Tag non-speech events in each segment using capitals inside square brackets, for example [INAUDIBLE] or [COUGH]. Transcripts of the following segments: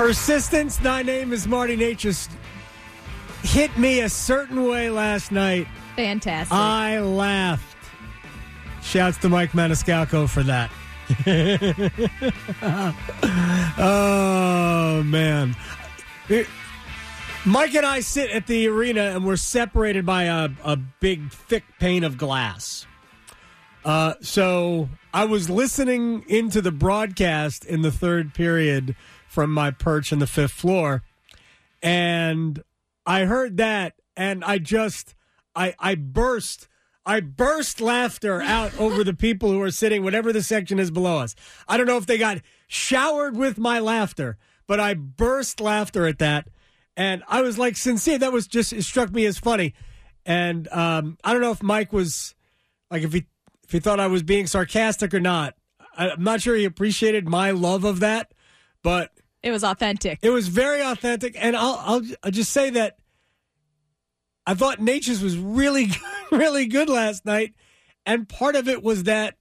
Persistence, My name is Martin Necas, hit me a certain way last night. Fantastic. I laughed. Shouts to Mike Maniscalco for that. [LAUGHS] oh, man. It- Mike and I sit at the arena and we're separated by a, a big, thick pane of glass. Uh, so I was listening into the broadcast in the third period from my perch in the fifth floor, and I heard that, and I just, I, I burst. I burst laughter out over the people who are sitting, whatever the section is below us. I don't know if they got showered with my laughter, but I burst laughter at that. And I was like sincere. That was just, it struck me as funny. And um, I don't know if Mike was like, if he, if he thought I was being sarcastic or not. I'm not sure he appreciated my love of that, but it was authentic. it was very authentic, and I'll I'll, I'll just say that I thought Necas was really [LAUGHS] really good last night, and part of it was that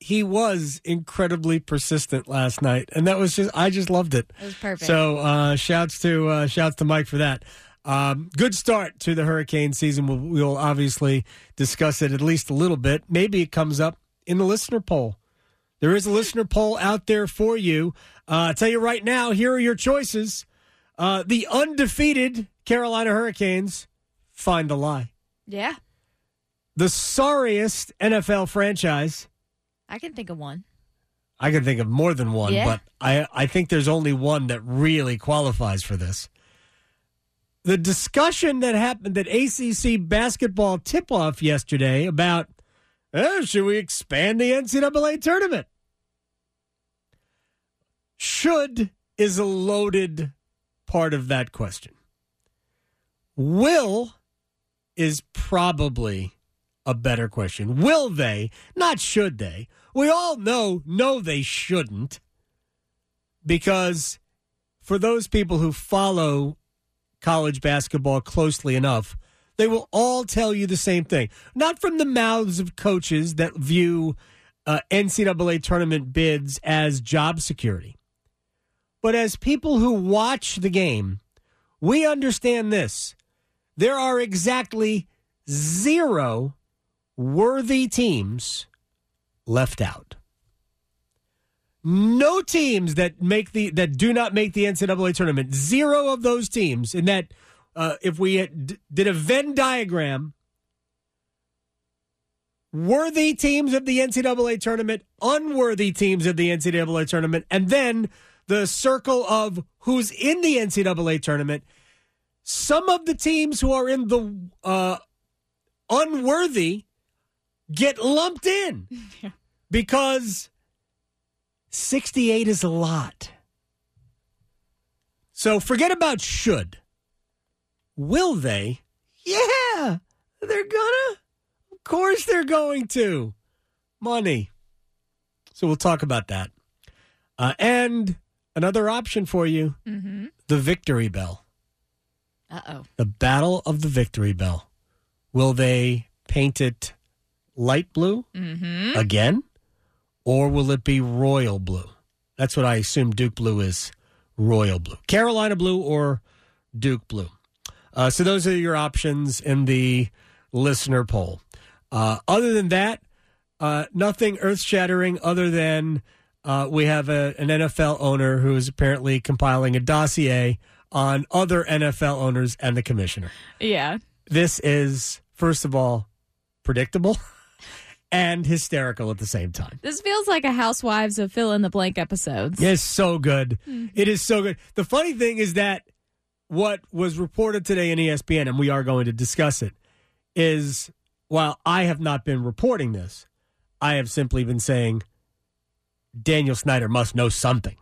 he was incredibly persistent last night, and that was just I just loved it. It was perfect. So uh, shouts to uh, shouts to Mike for that. Um, good start to the hurricane season. We'll, we'll obviously discuss it at least a little bit. Maybe it comes up in the listener poll. There is a listener poll out there for you. Uh, I'll tell you right now, here are your choices. Uh, the undefeated Carolina Hurricanes find a lie. yeah, The sorriest NFL franchise. I can think of one. I can think of more than one, Yeah. but I, I think there's only one that really qualifies for this. The discussion that happened at ACC basketball tip off yesterday about oh, should we expand the NCAA tournament? Should is a loaded part of that question. Will is probably a better question. Will they? Not should they. We all know, no, they shouldn't. Because for those people who follow college basketball closely enough, they will all tell you the same thing. Not from the mouths of coaches that view uh, NCAA tournament bids as job security, but as people who watch the game, we understand this. There are exactly zero worthy teams left out. No teams that make the that do not make the NCAA tournament. Zero of those teams. in that uh, if we did a Venn diagram, worthy teams of the NCAA tournament, unworthy teams of the NCAA tournament, and then the circle of who's in the NCAA tournament. Some of the teams who are in the uh, unworthy get lumped in [LAUGHS] because 68 is a lot. So forget about should. Will they? Yeah, they're gonna. Of course they're going to. Money. So we'll talk about that. Uh, and another option for you the victory bell. Uh oh. The Battle of the Victory Bell. Will they paint it light blue again? Or will it be royal blue? That's what I assume Duke blue is royal blue. Carolina blue or Duke blue. Uh, so those are your options in the listener poll. Uh, other than that, uh, nothing earth shattering other than uh, we have a, an NFL owner who is apparently compiling a dossier on other NFL owners and the commissioner. Yeah. This is, first of all, predictable [LAUGHS] and hysterical at the same time. This feels like a Housewives of fill in the blank episodes. It's so good. It is so good. The funny thing is that what was reported today in ESPN, and we are going to discuss it, is while I have not been reporting this, I have simply been saying Daniel Snyder must know something.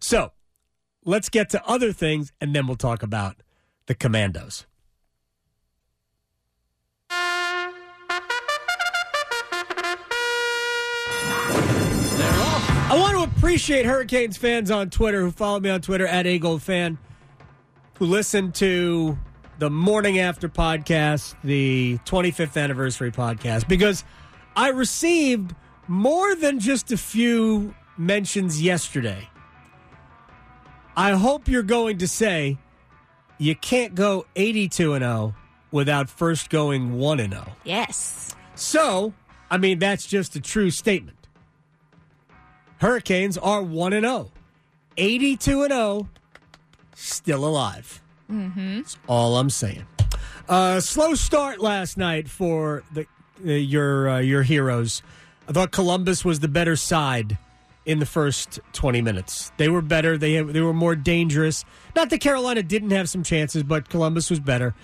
So let's get to other things, and then we'll talk about the commandos. I want to appreciate Hurricanes fans on Twitter who follow me on Twitter at A Gold Fan, who listen to the Morning After podcast, the 25th anniversary podcast, because I received more than just a few mentions yesterday. I hope you're going to say you can't go 82 and 0 without first going 1 and 0. Yes. So, I mean, that's just a true statement. Hurricanes are 1 and 0. 82 and 0, still alive. Mm-hmm. That's all I'm saying. Uh, slow start last night for the uh, your uh, your heroes. I thought Columbus was the better side in the first 20 minutes. They were better. They they were more dangerous. Not that Carolina didn't have some chances, but Columbus was better.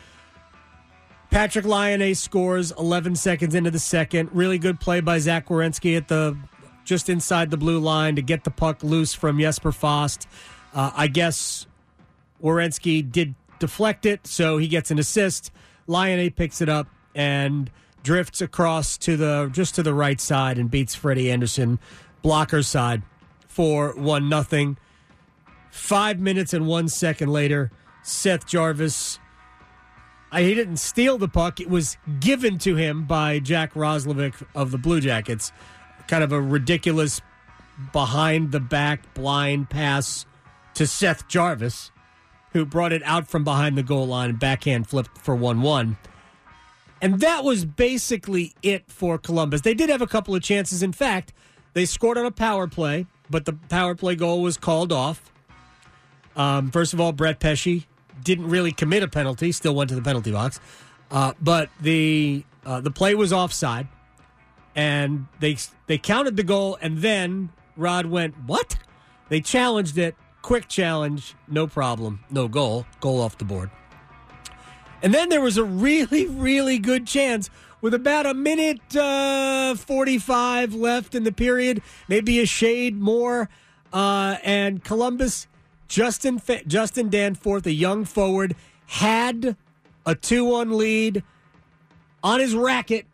Patrik Laine scores 11 seconds into the second. Really good play by Zach Werenski at the just inside the blue line to get the puck loose from Jesper Fast. Uh, I guess Werenski did deflect it, so he gets an assist. Laine picks it up and drifts across to the just to the right side and beats Freddie Andersen blocker side, for one nothing. Five minutes and one second later, Seth Jarvis. I, he didn't steal the puck; it was given to him by Jack Roslovic of the Blue Jackets. Kind of a ridiculous behind the back blind pass to Seth Jarvis who brought it out from behind the goal line and backhand flipped for 1 1. And that was basically it for Columbus. They did have a couple of chances. In fact, they scored on a power play, but the power play goal was called off. Um, first of all, Brett Pesce didn't really commit a penalty, still went to the penalty box. Uh, but the uh, the play was offside, and they they counted the goal, and then Rod went, "What?" They challenged it, quick challenge, no problem, no goal, goal off the board. And then there was a really, really good chance with about a minute uh, 45 left in the period, maybe a shade more. Uh, and Columbus, Justin, Justin Danforth, a young forward, had a 2 1 lead on his racket,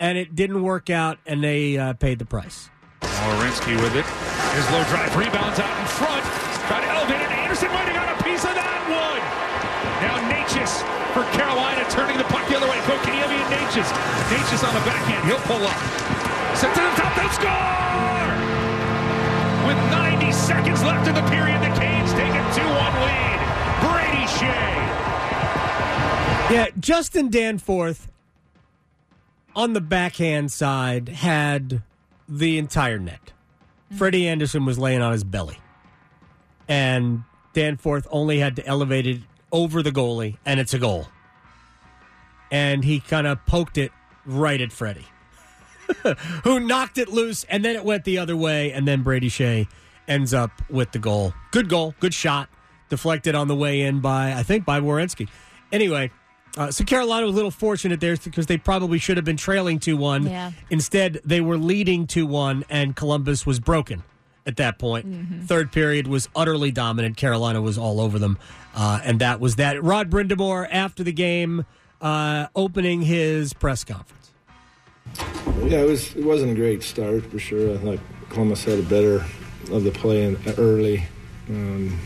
and it didn't work out, and they uh, paid the price. Werenski with it. His low drive rebounds out in front. Trying to elevate it. Andersen might have got a piece of that one. Now Necas for Carolina turning the puck the other way. Kotkaniemi and Necas. Necas on the backhand. He'll pull up. Sent to the top. They'll score! With 90 seconds left in the period, the Canes take a 2-1 lead. Brady Skjei. Yeah, Justin Danforth on the backhand side had the entire net. Mm-hmm. Freddie Andersen was laying on his belly. And Danforth only had to elevate it over the goalie, and it's a goal. And he kind of poked it right at Freddie, [LAUGHS] who knocked it loose, and then it went the other way, and then Brady Skjei ends up with the goal. Good goal, good shot, deflected on the way in by, I think, by Werenski. Anyway, uh, so Carolina was a little fortunate there because they probably should have been trailing 2 1. Yeah. Instead, they were leading 2 1, and Columbus was broken at that point. Mm-hmm. Third period was utterly dominant. Carolina was all over them. Uh, and that was that. Rod Brind'Amour, after the game, uh, opening his press conference. Yeah, it was. It wasn't a great start for sure. I thought Columbus had a better of the play in, early. Um,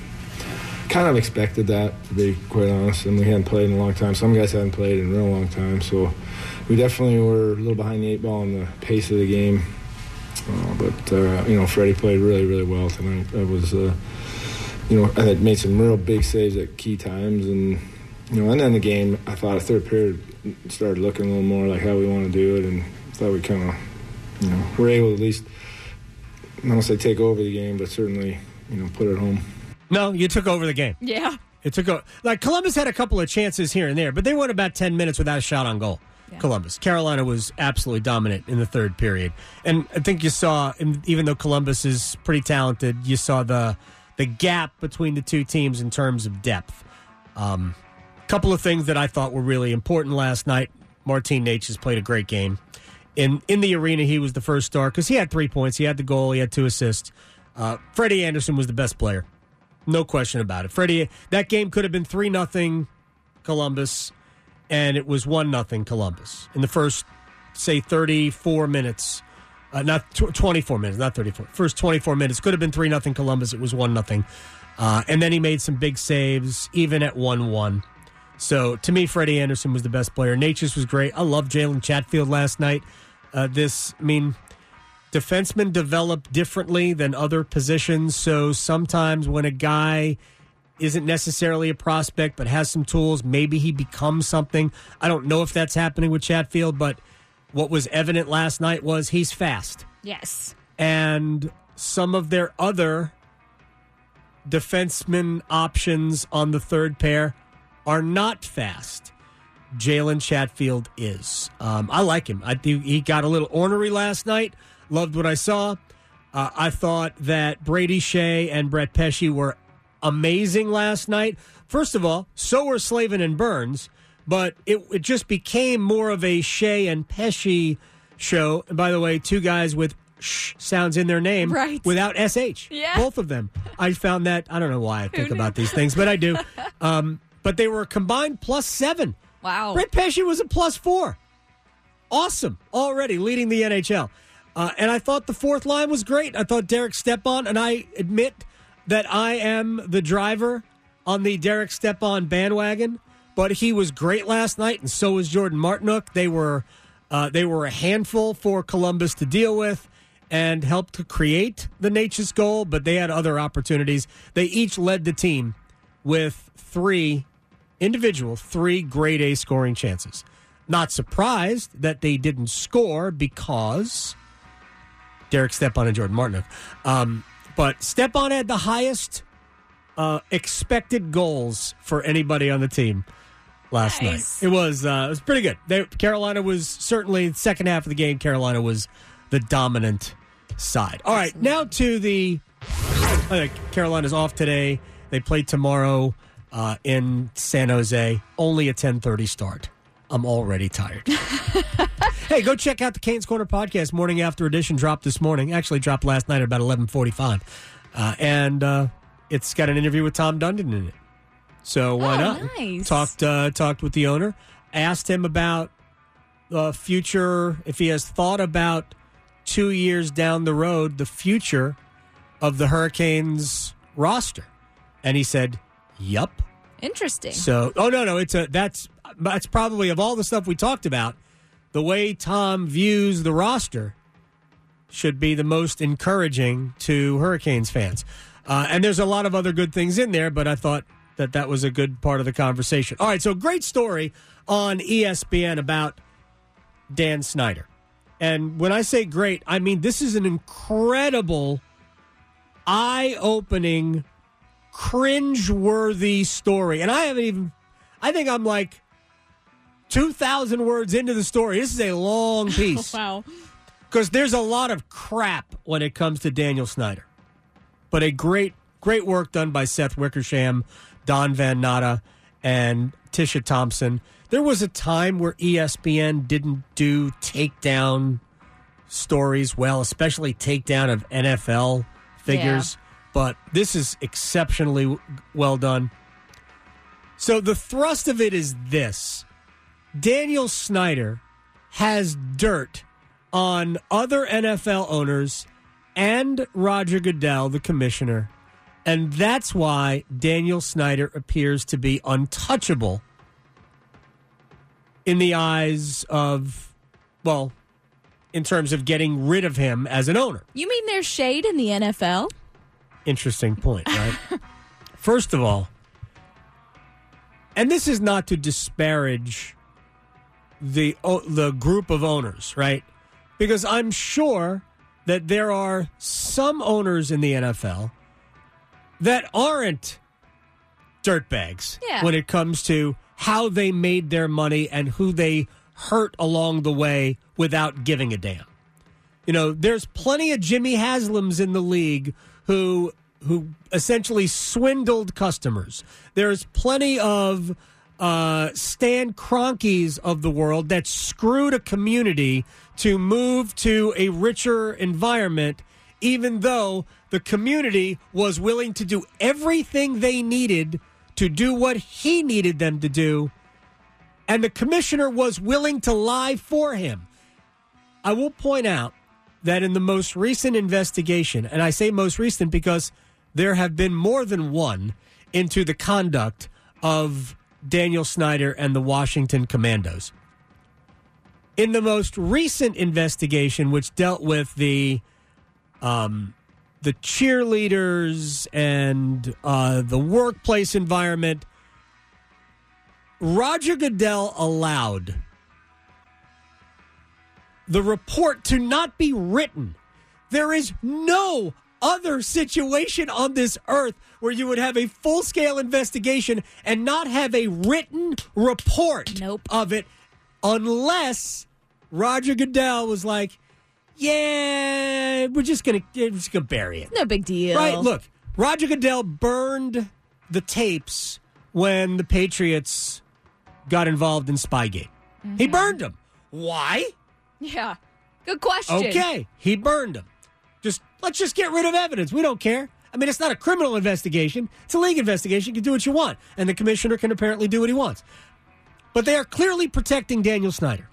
kind of expected that, to be quite honest. And we hadn't played in a long time. Some guys hadn't played in a real long time. So we definitely were a little behind the eight ball in the pace of the game. Uh, but, uh, you know, Freddie played really, really well tonight. That was, uh, you know, I had made some real big saves at key times. And, you know, and then the game, I thought a third period started looking a little more like how we want to do it. And thought we kind of, you know, were able to at least, I don't say take over the game, but certainly, you know, put it home. No, you took over the game. Yeah. It took over. Like Columbus had a couple of chances here and there, but they went about 10 minutes without a shot on goal. Yeah. Columbus. Carolina was absolutely dominant in the third period. And I think you saw, even though Columbus is pretty talented, you saw the the gap between the two teams in terms of depth. A um, couple of things that I thought were really important last night. Martin Necas played a great game. In in the arena, he was the first star because he had three points. He had the goal. He had two assists. Uh, Freddie Andersen was the best player. No question about it. Freddie, that game could have been 3 nothing Columbus, and it was 1 nothing Columbus in the first, say, 34 minutes. Uh, not tw- 24 minutes, not 34. First 24 minutes could have been 3 nothing Columbus. It was 1 nothing. Uh, and then he made some big saves, even at 1 1. So to me, Freddie Andersen was the best player. Necas was great. I love Jalen Chatfield last night. Uh, this, I mean, defensemen develop differently than other positions. So sometimes when a guy isn't necessarily a prospect but has some tools, maybe he becomes something. I don't know if that's happening with Chatfield, but what was evident last night was he's fast. Yes. And some of their other defenseman options on the third pair are not fast. Jalen Chatfield is. Um, I like him. I think he got a little ornery last night. Loved what I saw. Uh, I thought that Brady Skjei and Brett Pesce were amazing last night. First of all, so were Slavin and Burns, but it, it just became more of a Skjei and Pesce show. And by the way, two guys with sh sounds in their name Right. without sh. Yeah. Both of them. I found that. I don't know why I think about these things, but I do. [LAUGHS] Um, but they were a combined plus seven. Wow. Brett Pesce was a plus four. Awesome. Already leading the NHL. Uh, and I thought the fourth line was great. I thought Derek Stepan, and I admit that I am the driver on the Derek Stepan bandwagon, but he was great last night, and so was Jordan Martinook. They were uh, they were a handful for Columbus to deal with and helped to create the Necas goal, but they had other opportunities. They each led the team with three individual, three grade A scoring chances. Not surprised that they didn't score because Derek Stepan and Jordan Martinook. Um, but Stepan had the highest uh, expected goals for anybody on the team last Nice. night. It was uh, it was pretty good. They, Carolina was certainly second half of the game. Carolina was the dominant side. All right, now to the uh, Carolina's off today. They play tomorrow uh, in San Jose. Only a ten thirty start. I'm already tired. [LAUGHS] hey, go check out the Canes Corner podcast. Morning after edition dropped this morning. Actually, dropped last night at about eleven forty-five, uh, and uh, it's got an interview with Tom Dundon in it. So why Oh, not? nice. Talked uh, talked with the owner. Asked him about the future. If he has thought about two years down the road, the future of the Hurricanes roster, and he said, "Yup." Interesting. So, oh no, no, it's a that's that's probably of all the stuff we talked about, the way Tom views the roster should be the most encouraging to Hurricanes fans. Uh, and there's a lot of other good things in there, but I thought that that was a good part of the conversation. All right, so great story on ESPN about Dan Snyder. And when I say great, I mean this is an incredible, eye opening, cringe worthy story. And I haven't even, I think I'm like 2,000 words into the story. This is a long [LAUGHS] piece wow. because there's a lot of crap when it comes to Daniel Snyder. But a great, great work done by Seth Wickersham, Don Van Natta, and Tisha Thompson. There was a time where ESPN didn't do takedown stories well, especially takedown of NFL figures. But this is exceptionally well done. So the thrust of it is this Daniel Snyder has dirt on other NFL owners and Roger Goodell, the commissioner. And that's why Daniel Snyder appears to be untouchable in the eyes of, well, in terms of getting rid of him as an owner. You mean there's shade in the NFL? Interesting point, right? [LAUGHS] First of all, and this is not to disparage the the group of owners, right? Because I'm sure that there are some owners in the NFL that aren't dirtbags Yeah. when it comes to how they made their money and who they hurt along the way without giving a damn. You know, there's plenty of Jimmy Haslams in the league who who essentially swindled customers. There's plenty of uh, Stan Kroenkes of the world that screwed a community to move to a richer environment, even though the community was willing to do everything they needed to do what he needed them to do, and the commissioner was willing to lie for him. I will point out that in the most recent investigation, and I say most recent because there have been more than one into the conduct of Daniel Snyder and the Washington Commandos. In the most recent investigation, which dealt with the um, the cheerleaders and uh, the workplace environment, Roger Goodell allowed the report to not be written. There is no other situation on this earth where you would have a full scale investigation and not have a written report Nope. of it unless Roger Goodell was like, yeah, we're just gonna we're just gonna bury it. No big deal. Right? Look, Roger Goodell burned the tapes when the Patriots got involved in Spygate. He mm-hmm. burned them. Why? Yeah. Good question. Okay, he burned them. Let's just get rid of evidence. We don't care. I mean, it's not a criminal investigation; it's a league investigation. You can do what you want, and the commissioner can apparently do what he wants. But they are clearly protecting Daniel Snyder.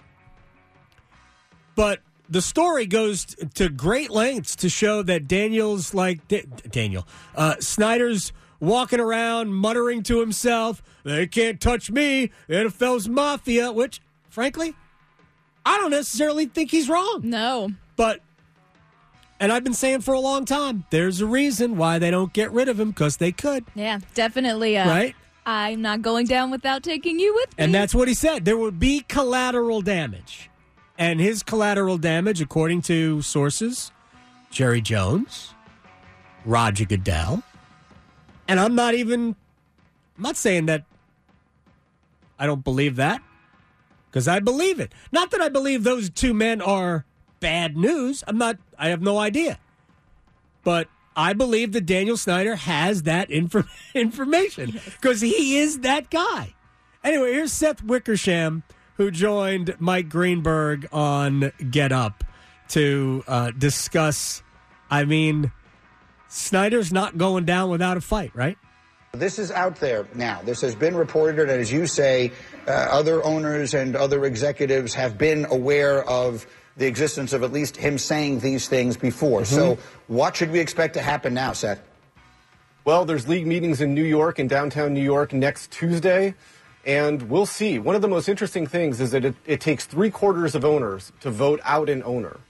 But the story goes to great lengths to show that Daniel's like Da- Daniel uh, Snyder's walking around muttering to himself, "They can't touch me, NFL's mafia." Which, frankly, I don't necessarily think he's wrong. No. But, and I've been saying for a long time, there's a reason why they don't get rid of him because they could, Yeah, definitely. Uh, right? I'm not going down without taking you with me. And that's what he said. There would be collateral damage. And his collateral damage, according to sources, Jerry Jones, Roger Goodell, and I'm not even, I'm not saying that I don't believe that because I believe it. Not that I believe those two men are bad news. I'm not, I have no idea. But I believe that Daniel Snyder has that infor- [LAUGHS] information because he is that guy. Anyway, here's Seth Wickersham, who joined Mike Greenberg on Get Up to uh, discuss. I mean, Snyder's not going down without a fight, right? This is out there now. This has been reported, and as you say, uh, other owners and other executives have been aware of the existence of at least him saying these things before. So, mm-hmm. what should we expect to happen now, Seth? Well, there's league meetings in New York and downtown New York next Tuesday, and we'll see. One of the most interesting things is that it, it takes three quarters of owners to vote out an owner.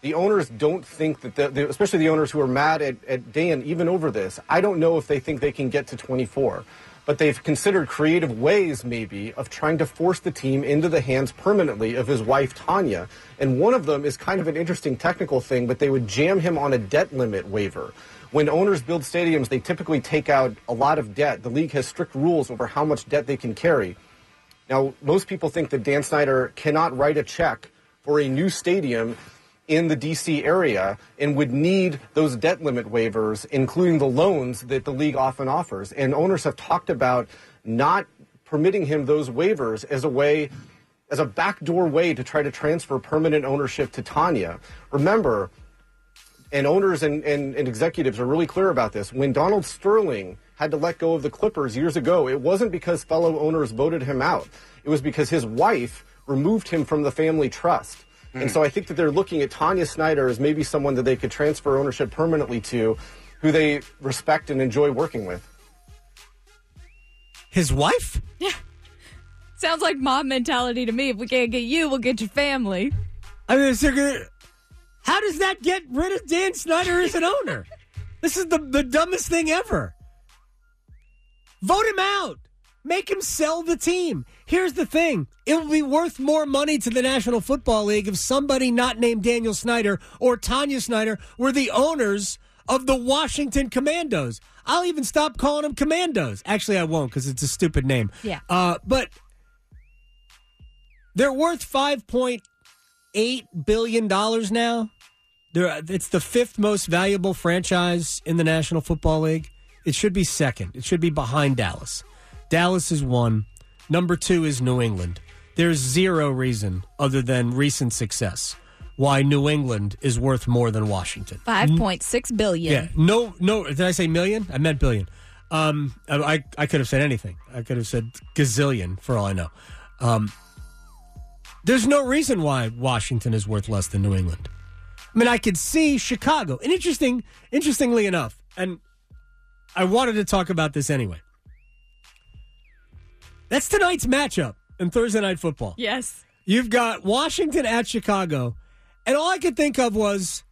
The owners don't think that, the, the, especially the owners who are mad at, at Dan even over this, I don't know if they think they can get to 24. But they've considered creative ways, maybe, of trying to force the team into the hands permanently of his wife, Tanya. And one of them is kind of an interesting technical thing, but they would jam him on a debt limit waiver. When owners build stadiums, they typically take out a lot of debt. The league has strict rules over how much debt they can carry. Now, most people think that Dan Snyder cannot write a check for a new stadium in the DC area and would need those debt limit waivers, including the loans that the league often offers. And owners have talked about not permitting him those waivers as a way, as a backdoor way to try to transfer permanent ownership to Tanya. Remember, and owners and, and, and executives are really clear about this. When Donald Sterling had to let go of the Clippers years ago, it wasn't because fellow owners voted him out. It was because his wife removed him from the family trust. And so I think that they're looking at Tanya Snyder as maybe someone that they could transfer ownership permanently to, who they respect and enjoy working with. His wife? Yeah. Sounds like mom mentality to me. If we can't get you, we'll get your family. I mean, is there gonna, how does that get rid of Dan Snyder as an owner? This is the, the dumbest thing ever. Vote him out. Make him sell the team. Here's the thing it will be worth more money to the National Football League if somebody not named Daniel Snyder or Tanya Snyder were the owners of the Washington Commandos. I'll even stop calling them Commandos. Actually, I won't because it's a stupid name. Yeah. Uh, but they're worth five point eight billion dollars now. They're, it's the fifth most valuable franchise in the National Football League. It should be second. It should be behind Dallas. Dallas is one. Number two is New England. There's zero reason other than recent success why New England is worth more than Washington. Five point six billion. Yeah, no, no. Did I say million? I meant billion. Um, I I could have said anything. I could have said gazillion for all I know. Um, there's no reason why Washington is worth less than New England. I mean, I could see Chicago. And interesting, interestingly enough, and I wanted to talk about this anyway. That's tonight's matchup in Thursday Night Football. Yes. You've got Washington at Chicago, and all I could think of was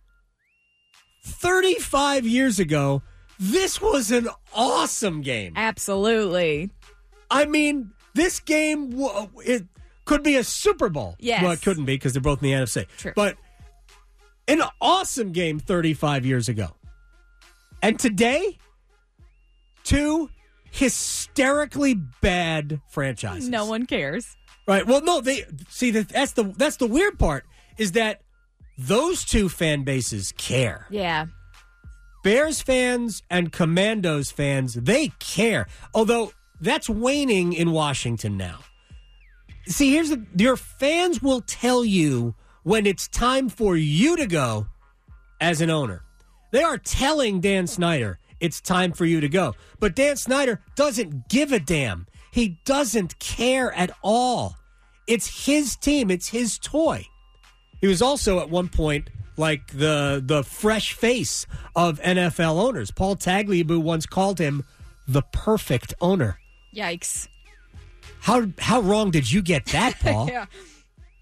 35 years ago, this was an awesome game. Absolutely. I mean, this game uh, it could be a Super Bowl. Yes. Well, it couldn't be because they're both in the NFC. True. But an awesome game 35 years ago. And today, two hysterically bad franchises. No one cares. Right. Well, no, they see that that's the that's the weird part is that those two fan bases care. Yeah. Bears fans and Commandos fans, they care. Although that's waning in Washington now. See, here's the your fans will tell you when it's time for you to go as an owner. They are telling Dan Snyder it's time for you to go. But Dan Snyder doesn't give a damn. He doesn't care at all. It's his team, it's his toy. He was also at one point like the the fresh face of NFL owners. Paul Tagliabue once called him the perfect owner. Yikes. How how wrong did you get that, [LAUGHS] Paul? Yeah.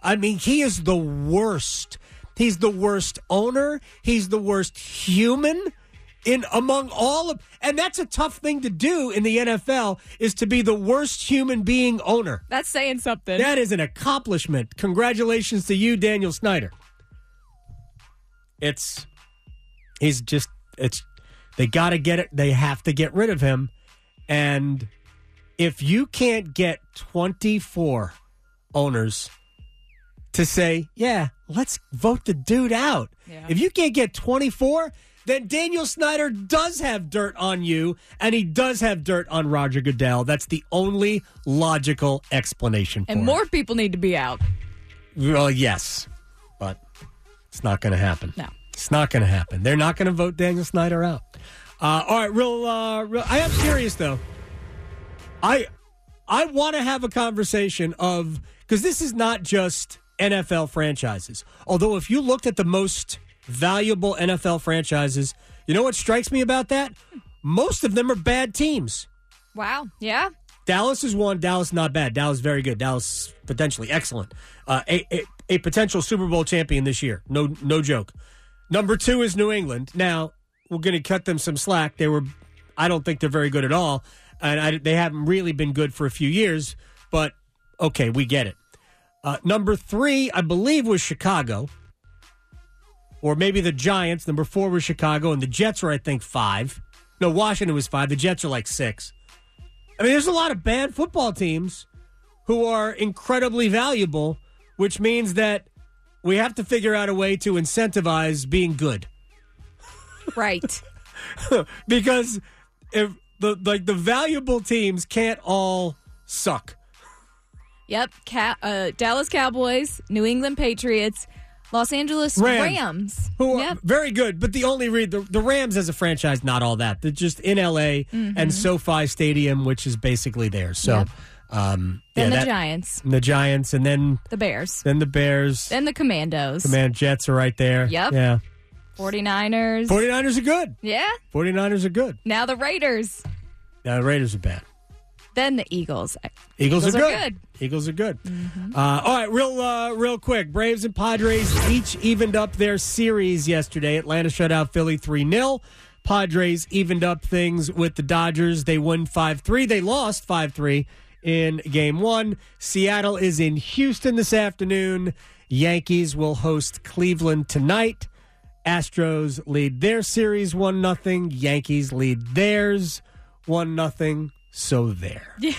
I mean, he is the worst. He's the worst owner. He's the worst human in among all of and that's a tough thing to do in the NFL is to be the worst human being owner. That's saying something. That is an accomplishment. Congratulations to you, Daniel Snyder. It's he's just it's they got to get it. They have to get rid of him. And if you can't get 24 owners to say, "Yeah, let's vote the dude out." Yeah. If you can't get 24, then Daniel Snyder does have dirt on you, and he does have dirt on Roger Goodell. That's the only logical explanation for and it. more people need to be out. Well, yes, but it's not going to happen. No. It's not going to happen. They're not going to vote Daniel Snyder out. Uh, all right, real, uh, real. I am serious though. I I want to have a conversation of because this is not just NFL franchises. Although, if you looked at the most valuable NFL franchises, you know what strikes me about that? Most of them are bad teams. Wow. Yeah. Dallas is one. Dallas not bad. Dallas very good. Dallas potentially excellent. Uh, a, a a potential Super Bowl champion this year. No no joke. Number two is New England. Now we're going to cut them some slack. They were, I don't think they're very good at all, and I, they haven't really been good for a few years. But okay, we get it. Uh, number three, I believe, was Chicago, or maybe the Giants. Number four was Chicago, and the Jets were, I think, five. No, Washington was five. The Jets are like six. I mean, there's a lot of bad football teams who are incredibly valuable, which means that we have to figure out a way to incentivize being good. Right. [LAUGHS] because if the like the valuable teams can't all suck. yep. Ca- uh, Dallas Cowboys, New England Patriots, Los Angeles Rams. Rams. Who are Yep. very good, but the only read the, the Rams as a franchise, not all that. They're just in LA and SoFi Stadium, which is basically theirs. So, Yep. um, Then yeah, the that- Giants, and the Giants, and then the Bears, then the Bears. then the Commandos, Command Jets are right there. Yep. Yeah. 49ers. 49ers are good. yeah. 49ers are good. Now the Raiders. Now the Raiders are bad. Then the Eagles. Eagles, Eagles are are good. good. Eagles are good. Uh, all right, real uh, real quick. Braves and Padres each evened up their series yesterday. Atlanta shut out Philly 3 0. Padres evened up things with the Dodgers. They won 5 3. They lost 5 3 in game one. Seattle is in Houston this afternoon. Yankees will host Cleveland tonight. Astros lead their series 1 0. Yankees lead theirs 1 0. So there. [LAUGHS] Yeah.